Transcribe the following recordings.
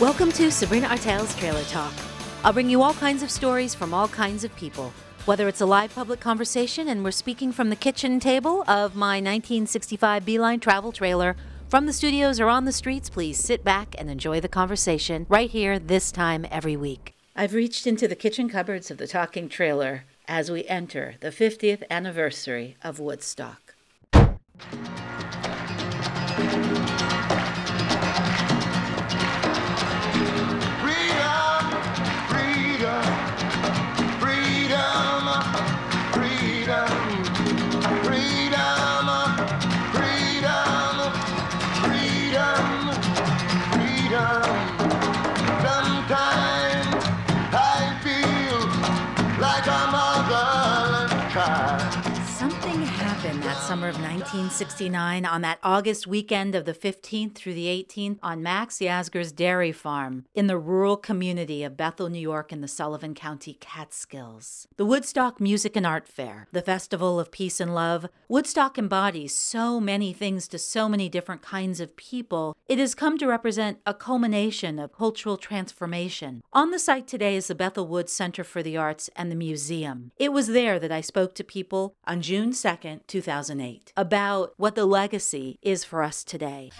Welcome to Sabrina Artel's Trailer Talk. I'll bring you all kinds of stories from all kinds of people. Whether it's a live public conversation and we're speaking from the kitchen table of my 1965 Beeline travel trailer, from the studios or on the streets, please sit back and enjoy the conversation right here, this time every week. I've reached into the kitchen cupboards of the talking trailer as we enter the 50th anniversary of Woodstock. Summer of 1969 on that August weekend of the 15th through the 18th on Max Yasgur's dairy farm in the rural community of Bethel, New York in the Sullivan County Catskills. The Woodstock Music and Art Fair, the festival of peace and love. Woodstock embodies so many things to so many different kinds of people. It has come to represent a culmination of cultural transformation. On the site today is the Bethel Woods Center for the Arts and the Museum. It was there that I spoke to people on June 2nd, 2008, about what the legacy is for us today.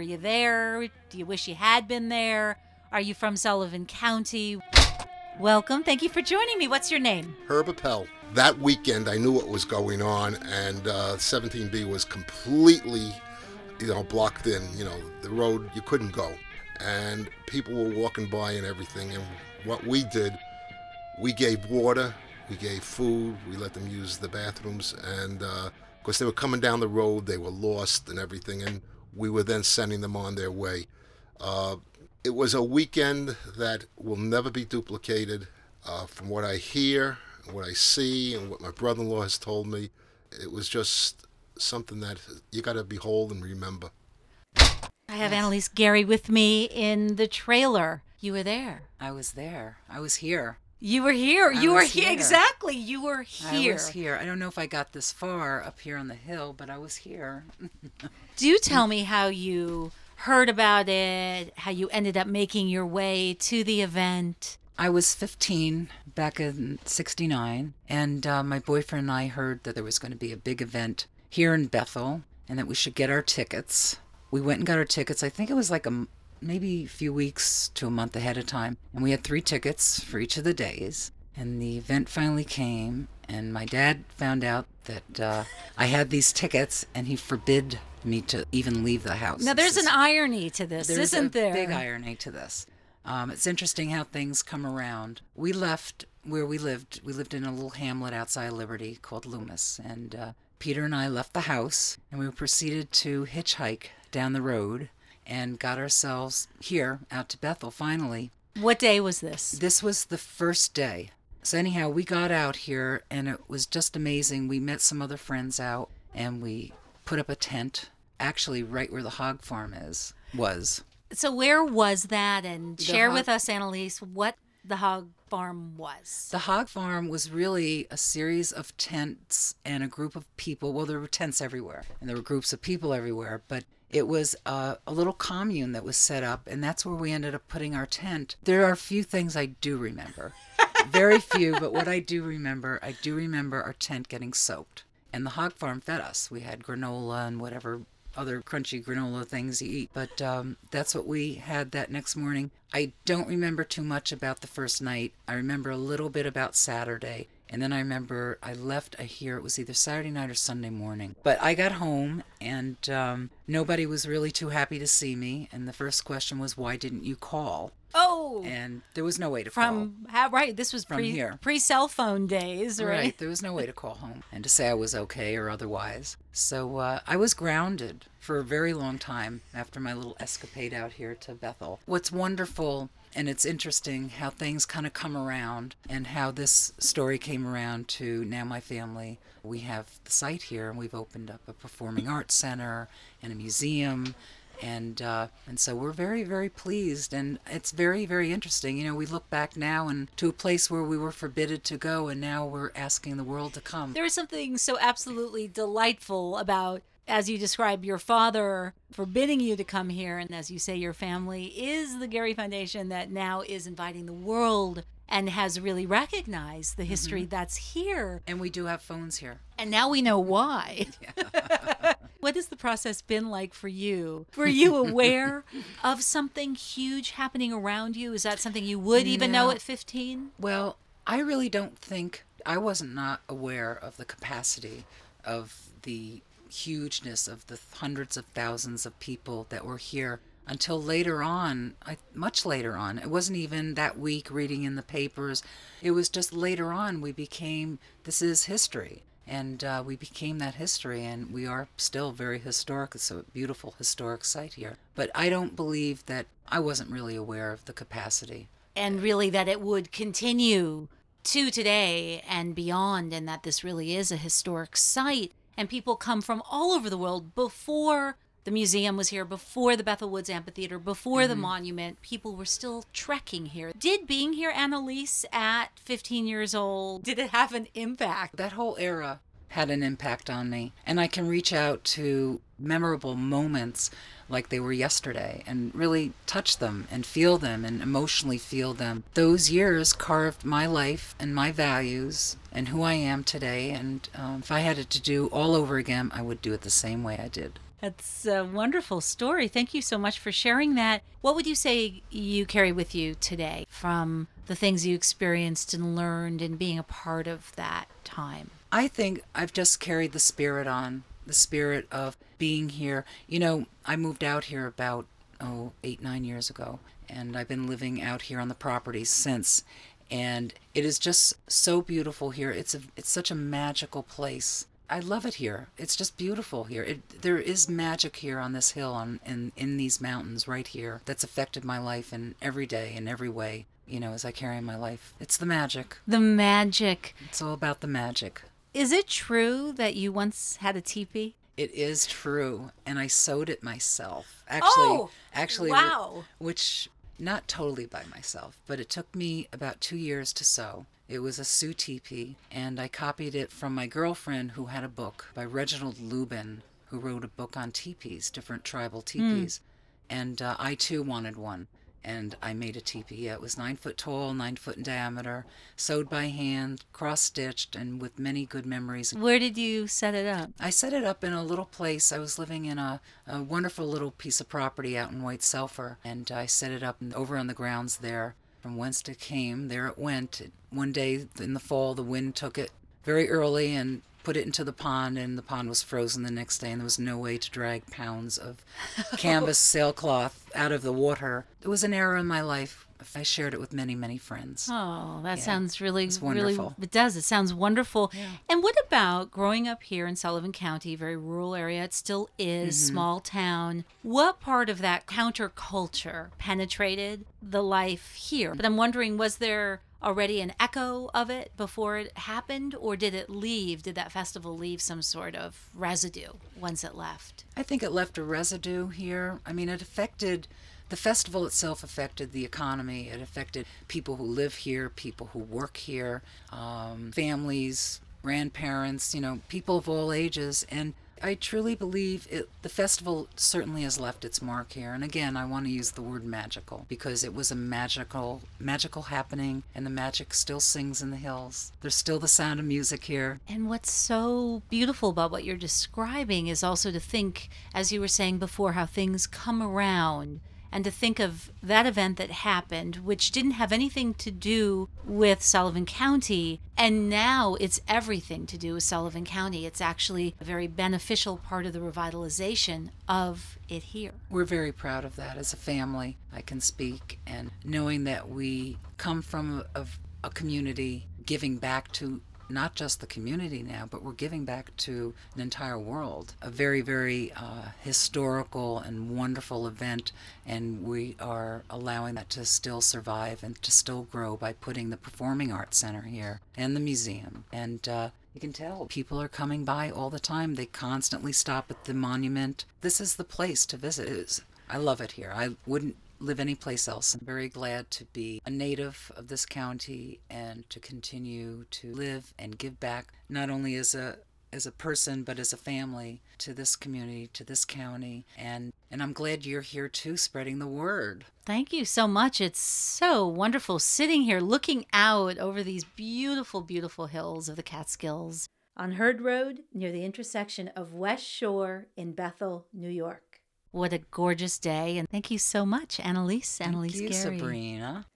Were you there? Do you wish you had been there? Are you from Sullivan County? Welcome. Thank you for joining me. What's your name? Herb Appel. That weekend, I knew what was going on, and uh, 17B was completely, you know, blocked in. You know, the road you couldn't go, and people were walking by and everything. And what we did, we gave water, we gave food, we let them use the bathrooms, and uh, of course they were coming down the road, they were lost and everything, and we were then sending them on their way. Uh, it was a weekend that will never be duplicated. Uh, from what I hear, what I see, and what my brother-in-law has told me, it was just something that you got to behold and remember. I have Annalise Gerry with me in the trailer. You were there. I was there. I was here. You were here. I you were here. here. Exactly. You were here. I was here. I don't know if I got this far up here on the hill, but I was here. Do tell me how you heard about it, how you ended up making your way to the event. I was 15 back in 69, and uh, my boyfriend and I heard that there was going to be a big event here in Bethel and that we should get our tickets. We went and got our tickets. I think it was like a maybe a few weeks to a month ahead of time, and we had three tickets for each of the days. And the event finally came, and my dad found out that uh, I had these tickets, and he forbid me to even leave the house. Now, there's an irony to this, there's isn't a there? big irony to this. Um, it's interesting how things come around. We left where we lived. We lived in a little hamlet outside Liberty called Loomis, and uh, Peter and I left the house, and we proceeded to hitchhike down the road, and got ourselves here out to Bethel. Finally, What day was this? this was the first day. So anyhow, we got out here, and it was just amazing. We met some other friends out, and we put up a tent, actually right where the hog farm is was. So, where was that? And share hog- with us, Annalise, what the hog farm was. The hog farm was really a series of tents and a group of people. Well, there were tents everywhere, and there were groups of people everywhere, but it was a, a little commune that was set up, and that's where we ended up putting our tent. There are a few things I do remember. Very few, but what I do remember, I do remember our tent getting soaked. And the hog farm fed us. We had granola and whatever other crunchy granola things you eat. But um, that's what we had that next morning. I don't remember too much about the first night. I remember a little bit about Saturday. And then I remember I left, I hear it was either Saturday night or Sunday morning. But I got home and um, nobody was really too happy to see me. And the first question was, why didn't you call? oh, And there was no way to call. from how right? This was From pre here. pre cell phone days, right? Right. There was no way to call home and to say I was okay or otherwise. So uh, I was grounded for a very long time after my little escapade out here to Bethel. What's wonderful And it's interesting how things kind of come around and how this story came around to now my family. We have the site here and we've opened up a performing arts center and a museum. And uh, and so we're very very pleased and it's very very interesting. You know, we look back now and to a place where we were forbidden to go and now we're asking the world to come. There is something so absolutely delightful about, as you describe, your father forbidding you to come here. And as you say, your family is the Gerry Foundation that now is inviting the world and has really recognized the history mm-hmm. that's here. And we do have phones here. And now we know why. what has the process been like for you? Were you aware of something huge happening around you? Is that something you would even know at 15? Well, I really don't think I wasn't not aware of the capacity of the hugeness of the hundreds of thousands of people that were here until later on, I, much later on. It wasn't even that week reading in the papers. It was just later on we became this is history. And uh, we became that history, and we are still very historic. It's a beautiful historic site here. But I don't believe that I wasn't really aware of the capacity. and really that it would continue to today and beyond, and that this really is a historic site. And people come from all over the world before the museum was here, before the Bethel Woods Amphitheater, before the mm-hmm. monument. People were still trekking here. Did being here, Annalise, at 15 years old, did it have an impact? that whole era had an impact on me and i can reach out to memorable moments like they were yesterday and really touch them and feel them and emotionally feel them those years carved my life and my values and who i am today and um, if i had it to do all over again i would do it the same way i did That's a wonderful story. Thank you so much for sharing that. What would you say you carry with you today from the things you experienced and learned and being a part of that time? I think I've just carried the spirit on, the spirit of being here. You know, I moved out here about, oh, eight, nine years ago, and I've been living out here on the property since. And it is just so beautiful here. It's a, it's such a magical place. I love it here. It's just beautiful here. It, there is magic here on this hill, on in in these mountains right here. That's affected my life in every day, in every way. You know, as I carry my life, it's the magic. The magic. It's all about the magic. Is it true that you once had a teepee? It is true, and I sewed it myself. Actually, Oh, actually, wow. which not totally by myself, but it took me about two years to sew. It was a Sioux teepee, and I copied it from my girlfriend who had a book by Reginald Laubin, who wrote a book on teepees, different tribal teepees, and uh, I too wanted one. And I made a teepee. It was nine foot tall, nine foot in diameter, sewed by hand, cross stitched, and with many good memories. Where did you set it up? I set it up in a little place. I was living in a, a wonderful little piece of property out in White Sulphur, and I set it up over on the grounds there. From whence it came, there it went. One day in the fall, the wind took it very early and put it into the pond, and the pond was frozen the next day, and there was no way to drag pounds of canvas sailcloth out of the water. It was an era in my life. I shared it with many, many friends. Oh, that Yeah, sounds really, it's really. wonderful. It does. It sounds wonderful. And what about growing up here in Sullivan County, very rural area? It still is Mm-hmm. small town. What part of that counterculture penetrated the life here? But I'm wondering, was there already an echo of it before it happened, or did it leave? Did that festival leave some sort of residue once it left? I think it left a residue here. I mean, it affected the festival itself affected the economy. It affected people who live here, people who work here, um, families, grandparents, you know, people of all ages. And I truly believe it, the festival certainly has left its mark here. And again, I want to use the word magical because it was a magical, magical happening, and the magic still sings in the hills. There's still the sound of music here. And what's so beautiful about what you're describing is also to think, as you were saying before, how things come around and to think of that event that happened, which didn't have anything to do with Sullivan County, and now it's everything to do with Sullivan County. It's actually a very beneficial part of the revitalization of it here. We're very proud of that as a family. I can speak, and knowing that we come from a, a community giving back to not just the community now, but we're giving back to an entire world. A very, very uh, historical and wonderful event, and we are allowing that to still survive and to still grow by putting the Performing Arts Center here and the museum. And uh, you can tell people are coming by all the time. They constantly stop at the monument. This is the place to visit. I love it here. I wouldn't live anyplace else. I'm very glad to be a native of this county and to continue to live and give back not only as a as a person but as a family to this community, to this county. And and I'm glad you're here too spreading the word. Thank you so much. It's so wonderful sitting here looking out over these beautiful, beautiful hills of the Catskills on Hurd Road near the intersection of West Shore in Bethel, New York. What a gorgeous day. And thank you so much, Annalise. Annalise Thank you, Gerry. Sabrina.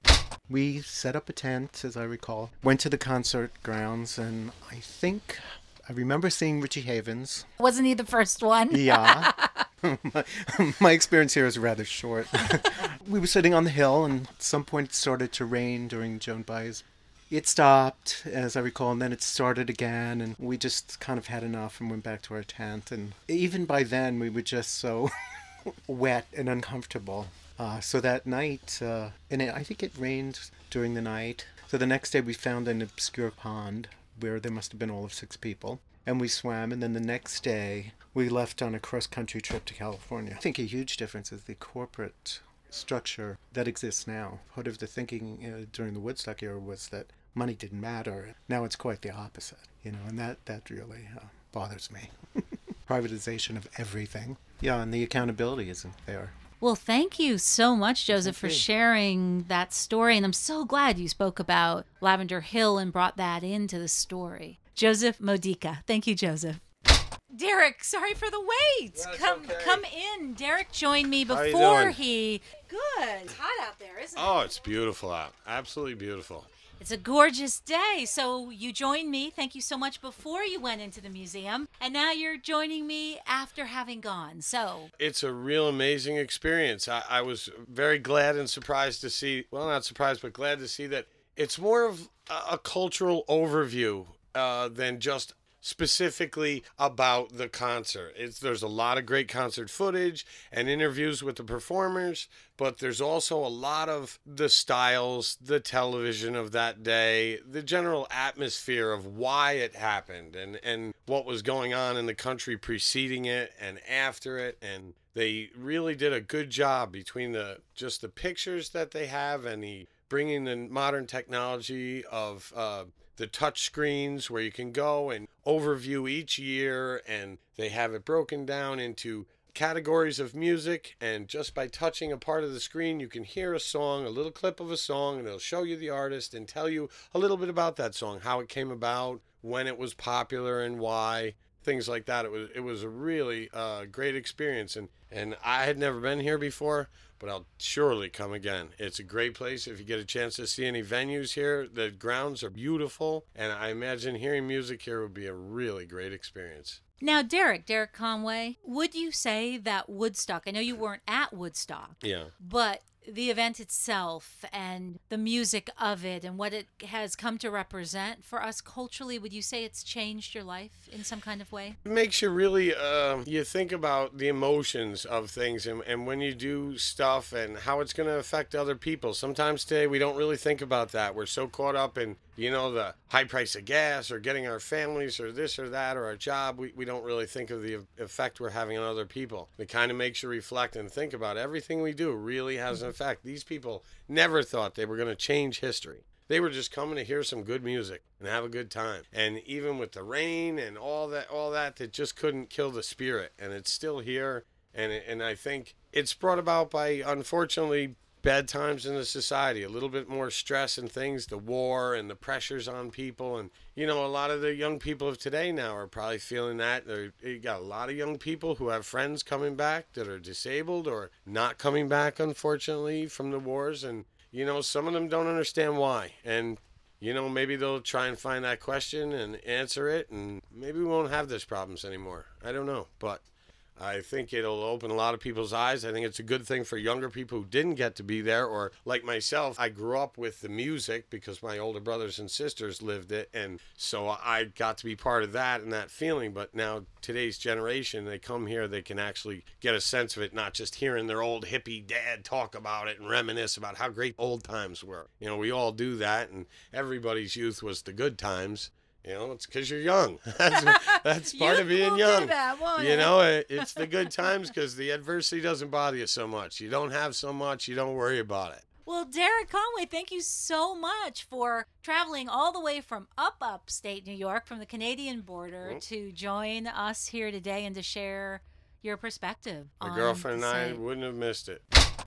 We set up a tent, as I recall. Went to the concert grounds, and I think I remember seeing Richie Havens. Wasn't he the first one? Yeah. my, my experience here is rather short. we were sitting on the hill, and at some point it started to rain during Joan Baez. It stopped, as I recall, and then it started again, and we just kind of had enough and went back to our tent. And even by then, we were just so wet and uncomfortable. Uh, so that night, uh, and it, I think it rained during the night. So the next day, we found an obscure pond where there must have been all of six people, and we swam. And then the next day, we left on a cross country trip to California. I think a huge difference is the corporate structure that exists now. Part of the thinking uh, during the Woodstock era was that money didn't matter. Now it's quite the opposite, you know, and that that really uh, bothers me. Privatization of everything. Yeah, and the accountability isn't there. Well, thank you so much, Joseph, for sharing that story. And I'm so glad you spoke about Lavender Hill and brought that into the story. Joseph Modica. Thank you, Joseph. Derek, sorry for the wait. come come in. Derek joined me you before doing? he Good. It's hot out there, isn't it? Oh, it's beautiful out. Absolutely beautiful. It's a gorgeous day. So you joined me. Thank you so much before you went into the museum. And now you're joining me after having gone. So It's a real amazing experience. I, I was very glad and surprised to see, well, not surprised, but glad to see that it's more of a, a cultural overview uh, than just specifically about the concert. It's there's a lot of great concert footage and interviews with the performers, but there's also a lot of the styles, the television of that day, the general atmosphere of why it happened and and what was going on in the country preceding it and after it and they really did a good job between the just the pictures that they have and the bringing the modern technology of uh, the touch screens where you can go and overview each year and they have it broken down into categories of music and just by touching a part of the screen you can hear a song a little clip of a song and it'll show you the artist and tell you a little bit about that song how it came about when it was popular and why things like that it was it was a really uh, great experience and and I had never been here before but I'll surely come again. It's a great place. If you get a chance to see any venues here, the grounds are beautiful, and I imagine hearing music here would be a really great experience. now, Derek, Derek Conway, would you say that Woodstock? I know you weren't at Woodstock, Yeah. but the event itself and the music of it and what it has come to represent for us culturally, would you say it's changed your life in some kind of way? It makes you really uh, you think about the emotions of things and, and when you do stuff and how it's going to affect other people sometimes today we don't really think about that we're so caught up in you know the high price of gas or getting our families or this or that or our job we, we don't really think of the effect we're having on other people it kind of makes you reflect and think about everything we do really has an effect these people never thought they were going to change history they were just coming to hear some good music and have a good time. And even with the rain and all that, all that, it just couldn't kill the spirit. And it's still here. And and I think it's brought about by unfortunately bad times in the society, a little bit more stress and things, the war and the pressures on people. And you know, a lot of the young people of today now are probably feeling that. They're, you got a lot of young people who have friends coming back that are disabled or not coming back, unfortunately, from the wars. And you know, some of them don't understand why. And, you know, maybe they'll try and find that question and answer it, and maybe we won't have these problems anymore. I don't know. But I think it'll open a lot of people's eyes. I think it's a good thing for younger people who didn't get to be there, or like myself, I grew up with the music because my older brothers and sisters lived it. And so I got to be part of that and that feeling. But now, today's generation, they come here, they can actually get a sense of it, not just hearing their old hippie dad talk about it and reminisce about how great old times were. You know, we all do that, and everybody's youth was the good times. You know, it's because you're young. That's, that's part of Youth being will do young. that, won't you know, it, it's the good times because the adversity doesn't bother you so much. You don't have so much, you don't worry about it. Well, Derek Conway, thank you so much for traveling all the way from up upstate New York, from the Canadian border, Mm. to join us here today and to share your perspective. My on girlfriend the and I wouldn't have missed it.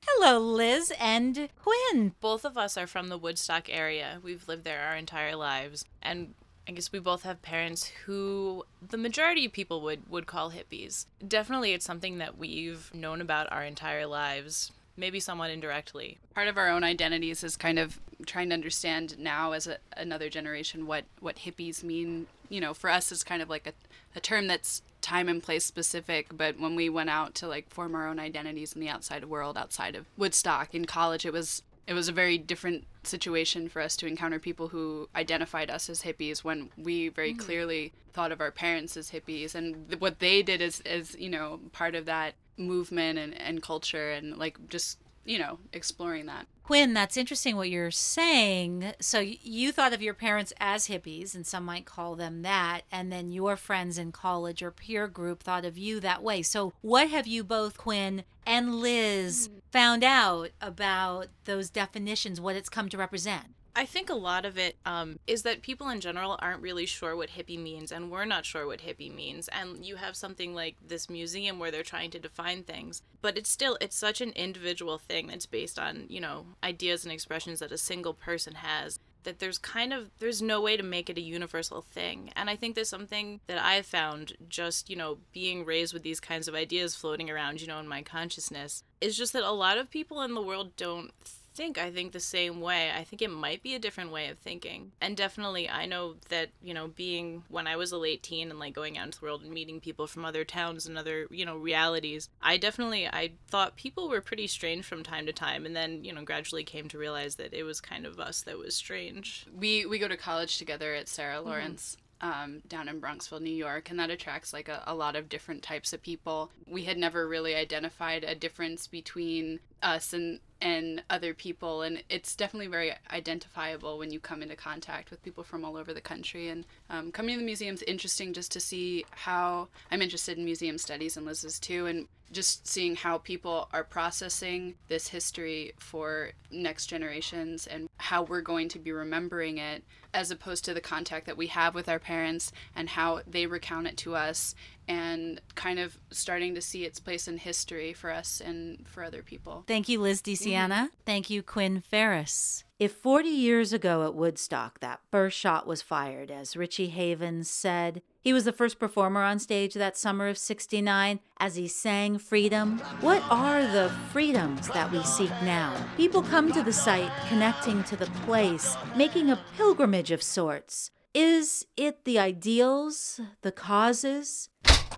Hello, Liz and Quinn. both of us are from the Woodstock area. We've lived there our entire lives, and I guess we both have parents who the majority of people would would call hippies. Definitely, it's something that we've known about our entire lives, maybe somewhat indirectly. part of our own identities is kind of trying to understand now as a, another generation what what hippies mean you know for us it's kind of like a, a term that's time and place specific but when we went out to like form our own identities in the outside world outside of woodstock in college it was it was a very different situation for us to encounter people who identified us as hippies when we very mm-hmm. clearly thought of our parents as hippies. And th- what they did is, is you know part of that movement and, and culture and like just you know exploring that Quinn, that's interesting what you're saying. So you thought of your parents as hippies, and some might call them that, and then your friends in college or peer group thought of you that way. So what have you both, Quinn and Liz, hmm. found out about those definitions, what it's come to represent? I think a lot of it um, is that people in general aren't really sure what hippie means, and we're not sure what hippie means. And you have something like this museum where they're trying to define things, but it's still it's such an individual thing that's based on you know ideas and expressions that a single person has that there's kind of there's no way to make it a universal thing and i think there's something that i've found just you know being raised with these kinds of ideas floating around you know in my consciousness is just that a lot of people in the world don't think I think the same way. I think it might be a different way of thinking. And definitely I know that, you know, being when I was a late teen and like going out into the world and meeting people from other towns and other, you know, realities, I definitely I thought people were pretty strange from time to time and then, you know, gradually came to realize that it was kind of us that was strange. we we go to college together at Sarah Lawrence um, down in Bronxville, New York, and that attracts like a, a lot of different types of people. We had never really identified a difference between us and and other people, and it's definitely very identifiable when you come into contact with people from all over the country. And um, coming to the museum's interesting just to see how I'm interested in museum studies and Liz is too, and just seeing how people are processing this history for next generations and how we're going to be remembering it as opposed to the contact that we have with our parents and how they recount it to us and kind of starting to see its place in history for us and for other people. Thank you, Liz DeCiana. Mm-hmm. Thank you, Quinn Ferris. If 40 years ago at Woodstock that first shot was fired, as Richie Havens said, he was the first performer on stage that summer of 69 as he sang Freedom. What are the freedoms that we seek now? People come to the site connecting to the place, making a pilgrimage of sorts. Is it the ideals, the causes?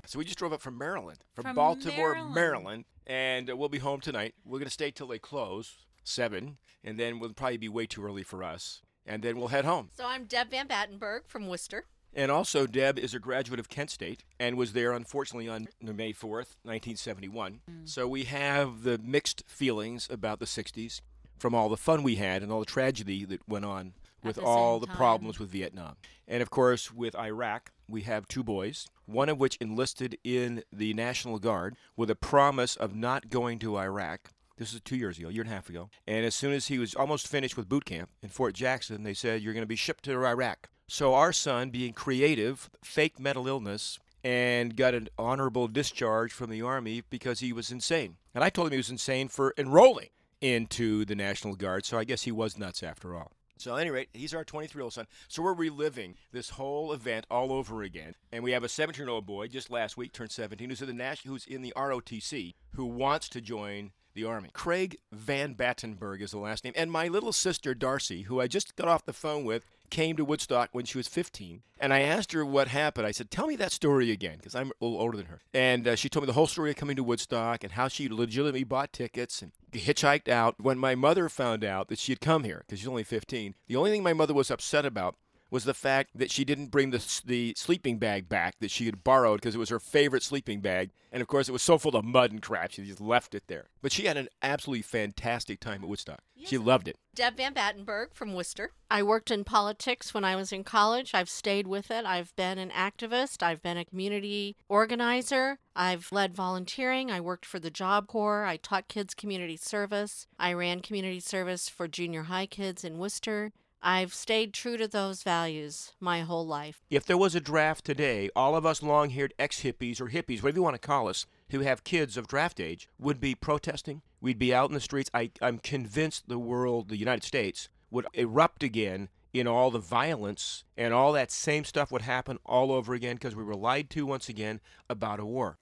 So we just drove up from Maryland, from, From Baltimore, Maryland. Maryland. and uh, we'll be home tonight. We're going to stay till they close, 7, and then we'll probably be way too early for us. And then we'll head home. So I'm Deb Van Battenberg from Worcester. And also, Deb is a graduate of Kent State and was there, unfortunately, on May 4th, 1971. So we have the mixed feelings about the 60s from all the fun we had and all the tragedy that went on with the all the problems with Vietnam. And of course, with Iraq, we have two boys, one of which enlisted in the National Guard with a promise of not going to Iraq. This is two years ago, a year and a half ago. And as soon as he was almost finished with boot camp in Fort Jackson, they said, You're going to be shipped to Iraq. So our son, being creative, faked mental illness and got an honorable discharge from the Army because he was insane. And I told him he was insane for enrolling into the National Guard, so I guess he was nuts after all. So, at any rate, he's our 23 year old son. So, we're reliving this whole event all over again. And we have a 17 year old boy, just last week turned 17, who's in the, Nash- who's in the ROTC, who wants to join the Army. Craig Van Battenberg is the last name. And my little sister, Darcy, who I just got off the phone with, came to Woodstock when she was 15. And I asked her what happened. I said, Tell me that story again, because I'm a little older than her. And uh, she told me the whole story of coming to Woodstock and how she legitimately bought tickets and hitchhiked out. When my mother found out that she had come here, because she's only 15, the only thing my mother was upset about was the fact that she didn't bring the, the sleeping bag back that she had borrowed because it was her favorite sleeping bag. And of course, it was so full of mud and crap, she just left it there. But she had an absolutely fantastic time at Woodstock. She loved it. Deb Van Battenberg from Worcester. I worked in politics when I was in college. I've stayed with it. I've been an activist. I've been a community organizer. I've led volunteering. I worked for the Job Corps. I taught kids community service. I ran community service for junior high kids in Worcester. I've stayed true to those values my whole life. If there was a draft today, all of us long haired ex hippies or hippies, whatever you want to call us, who have kids of draft age, would be protesting. We'd be out in the streets. I, I'm convinced the world, the United States, would erupt again in all the violence and all that same stuff would happen all over again because we were lied to once again about a war.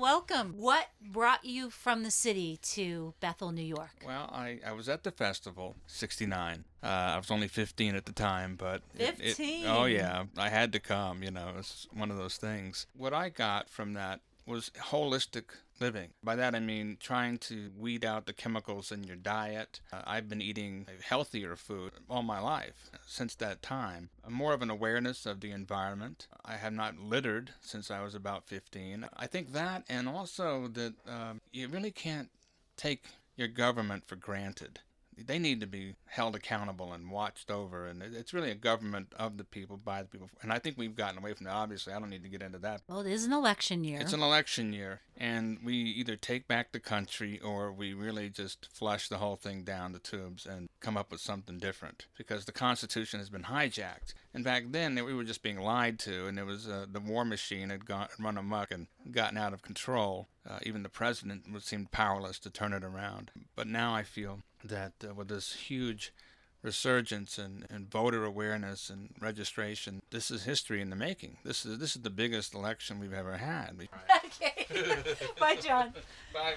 Welcome. What brought you from the city to Bethel, New York? Well, I, I was at the festival, 69. Uh, I was only 15 at the time, but. it- it- 15? oh, yeah. I had to come, you know, it's one of those things. What I got from that was holistic living. By that I mean trying to weed out the chemicals in your diet. Uh, I've been eating healthier food all my life since that time. More of an awareness of the environment. I have not littered since I was about 15. I think that, and also that um, you really can't take your government for granted. They need to be held accountable and watched over, and it's really a government of the people, by the people. And I think we've gotten away from that. Obviously, I don't need to get into that. Well, it is an election year. It's an election year, and we either take back the country or we really just flush the whole thing down the tubes and come up with something different because the Constitution has been hijacked. And back then, we were just being lied to, and it was uh, the war machine had gone run amok and gotten out of control. Uh, even the president seemed powerless to turn it around. But now I feel that uh, with this huge resurgence and, and voter awareness and registration. This is history in the making. This is this is the biggest election we've ever had. okay. Bye, John. Bye.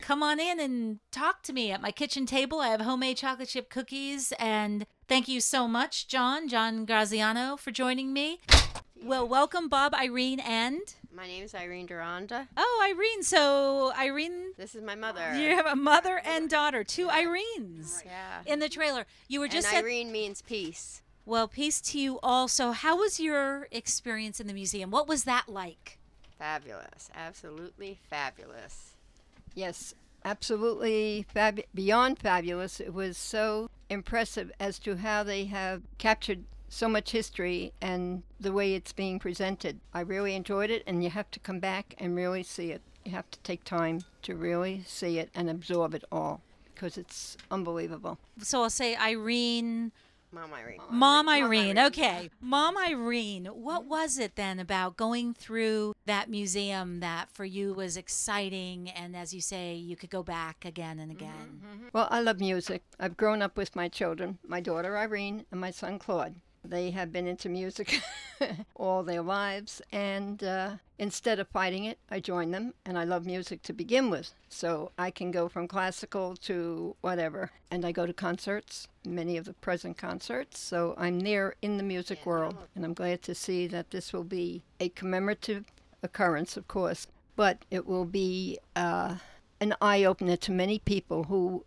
Come on in and talk to me at my kitchen table. I have homemade chocolate chip cookies, and thank you so much, John, John Graziano, for joining me. Well, welcome, Bob, Irene, and My name is Irene Duranda. oh, Irene. So, Irene, This is my mother. you have a mother and daughter, two Irenes Yeah. in the trailer. You were just at Irene means peace. well, peace to you all. So, how was your experience in the museum? What was that like? Fabulous. Absolutely fabulous. Yes, absolutely fab- beyond fabulous. It was so impressive as to how they have captured so much history and the way it's being presented. I really enjoyed it, and you have to come back and really see it. You have to take time to really see it and absorb it all because it's unbelievable. So, I'll say Irene. Mom Irene. Mom Irene. Okay. Mom Irene, what was it then about going through that museum that for you was exciting and as you say you could go back again and mm-hmm, again? Mm-hmm. Well, I love music. I've grown up with my children, my daughter Irene and my son Claude. They have been into music all their lives, and uh, instead of fighting it, I join them, and I love music to begin with. So I can go from classical to whatever, and I go to concerts, many of the present concerts. So I'm there in the music world, and I'm glad to see that this will be a commemorative occurrence, of course, but it will be uh, an eye opener to many people who,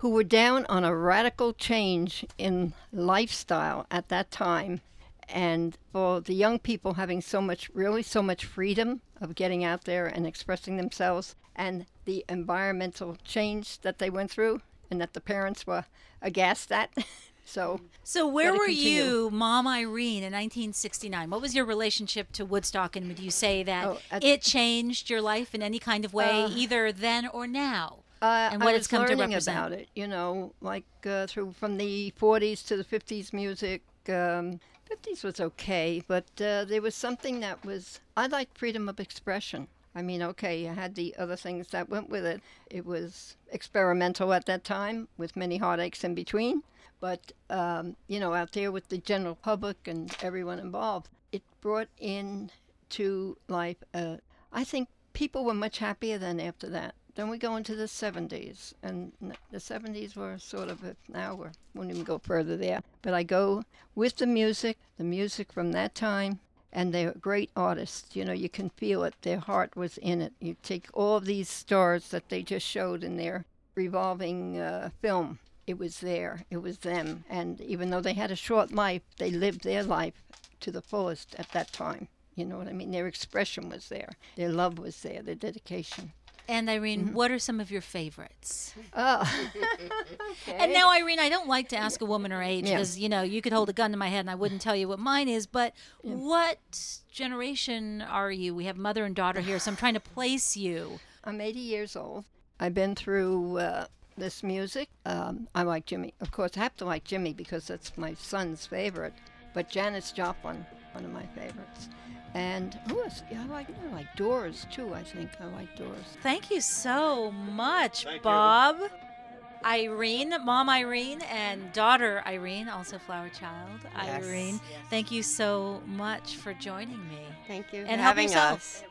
who were down on a radical change in lifestyle at that time. And for the young people having so much, really so much freedom of getting out there and expressing themselves, and the environmental change that they went through, and that the parents were aghast at. so, So where were continue. you, Mom Irene, in 1969? What was your relationship to Woodstock and would you say that Oh, it changed your life in any kind of way Uh, either then or now? Uh, and what I it's come to learning represent. about it, you know, like uh, through from the 40s to the 50s music. Um, 50s was okay, but uh, there was something that was. I liked freedom of expression. I mean, okay, you had the other things that went with it. It was experimental at that time, with many heartaches in between. But um, you know, out there with the general public and everyone involved, it brought in to life. Uh, I think people were much happier than after that then we go into the 70s, and the 70s were sort of a, now we won't even go further there. But I go with the music, the music from that time, and they're great artists. You know, you can feel it. Their heart was in it. You take all these stars that they just showed in their revolving uh, film. It was there. It was them. And even though they had a short life, they lived their life to the fullest at that time. You know what I mean? Their expression was there. Their love was there. Their dedication. And Irene, what are some of your favorites? Oh. And now, Irene, I don't like to ask a woman her age Yeah. because you know you could hold a gun to my head and I wouldn't tell you what mine is. But what generation are you? We have mother and daughter here, so I'm trying to place you. I'm 80 years old. I've been through uh, this music. Um, I like Jimmy. Of course, I have to like Jimmy because that's my son's favorite. But Janis Joplin, one of my favorites. And who else? Yeah, I like, I like Doors too. I think I like Doors. Thank you so much, Bob. Irene, mom Irene, and daughter Irene, also flower child Yes. Irene. Thank you so much for joining me. Thank you And for having yourself. us.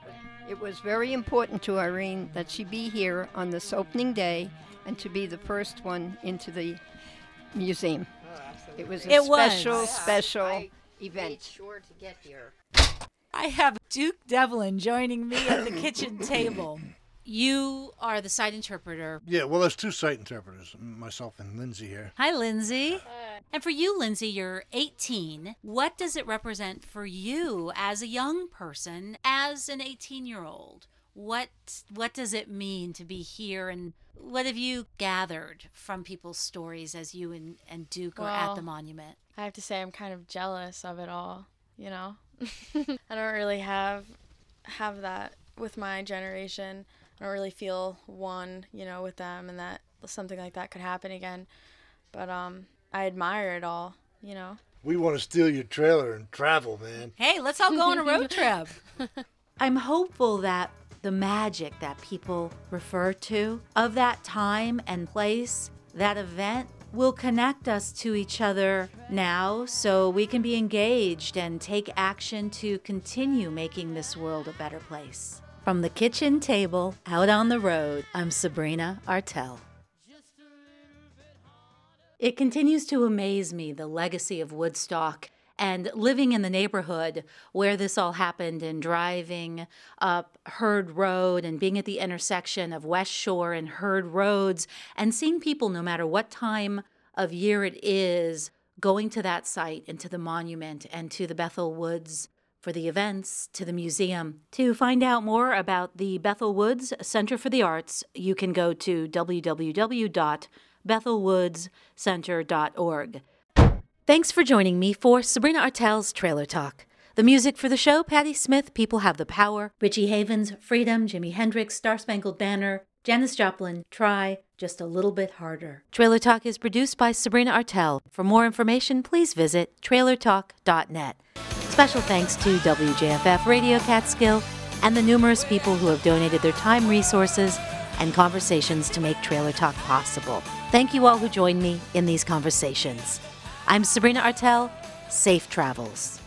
It was very important to Irene that she be here on this opening day and to be the first one into the museum. Oh, it was a It was. special, I- special I event. Made sure to get here. I have Duke Devlin joining me at the kitchen table. You are the site interpreter. Yeah, well, there's two site interpreters, myself and Lindsay here. Hi, Lindsay. And for you, Lindsay, you're 18. What does it represent for you as a young person, as an 18 year old? What what does it mean to be here, and what have you gathered from people's stories as you and, and Duke are at the monument? I have to say I'm kind of jealous of it all, you know. I don't really have have that with my generation. I don't really feel one, you know, with them and that something like that could happen again. But um I admire it all, you know. We want to steal your trailer and travel, man. Hey, let's all go on a road trip. I'm hopeful that the magic that people refer to of that time and place, that event, will connect us to each other now so we can be engaged and take action to continue making this world a better place. From the kitchen table out on the road, I'm Sabrina Artel. It continues to amaze me the legacy of Woodstock and living in the neighborhood where this all happened and driving up Hurd Road and being at the intersection of West Shore and Hurd Roads and seeing people, no matter what time of year it is, going to that site and to the monument and to the Bethel Woods for the events, to the museum. To find out more about the Bethel Woods Center for the Arts, you can go to www.bethelwoodscenter.org. Thanks for joining me for Sabrina Artel's Trailer Talk. The music for the show Patti Smith, People Have the Power, Richie Havens, Freedom, Jimi Hendrix, Star Spangled Banner, Janis Joplin, Try, Just a Little Bit Harder. Trailer Talk is produced by Sabrina Artel. For more information, please visit trailertalk.net. Special thanks to WJFF Radio Catskill and the numerous people who have donated their time, resources, and conversations to make Trailer Talk possible. Thank you all who joined me in these conversations. I'm Sabrina Artel. Safe travels.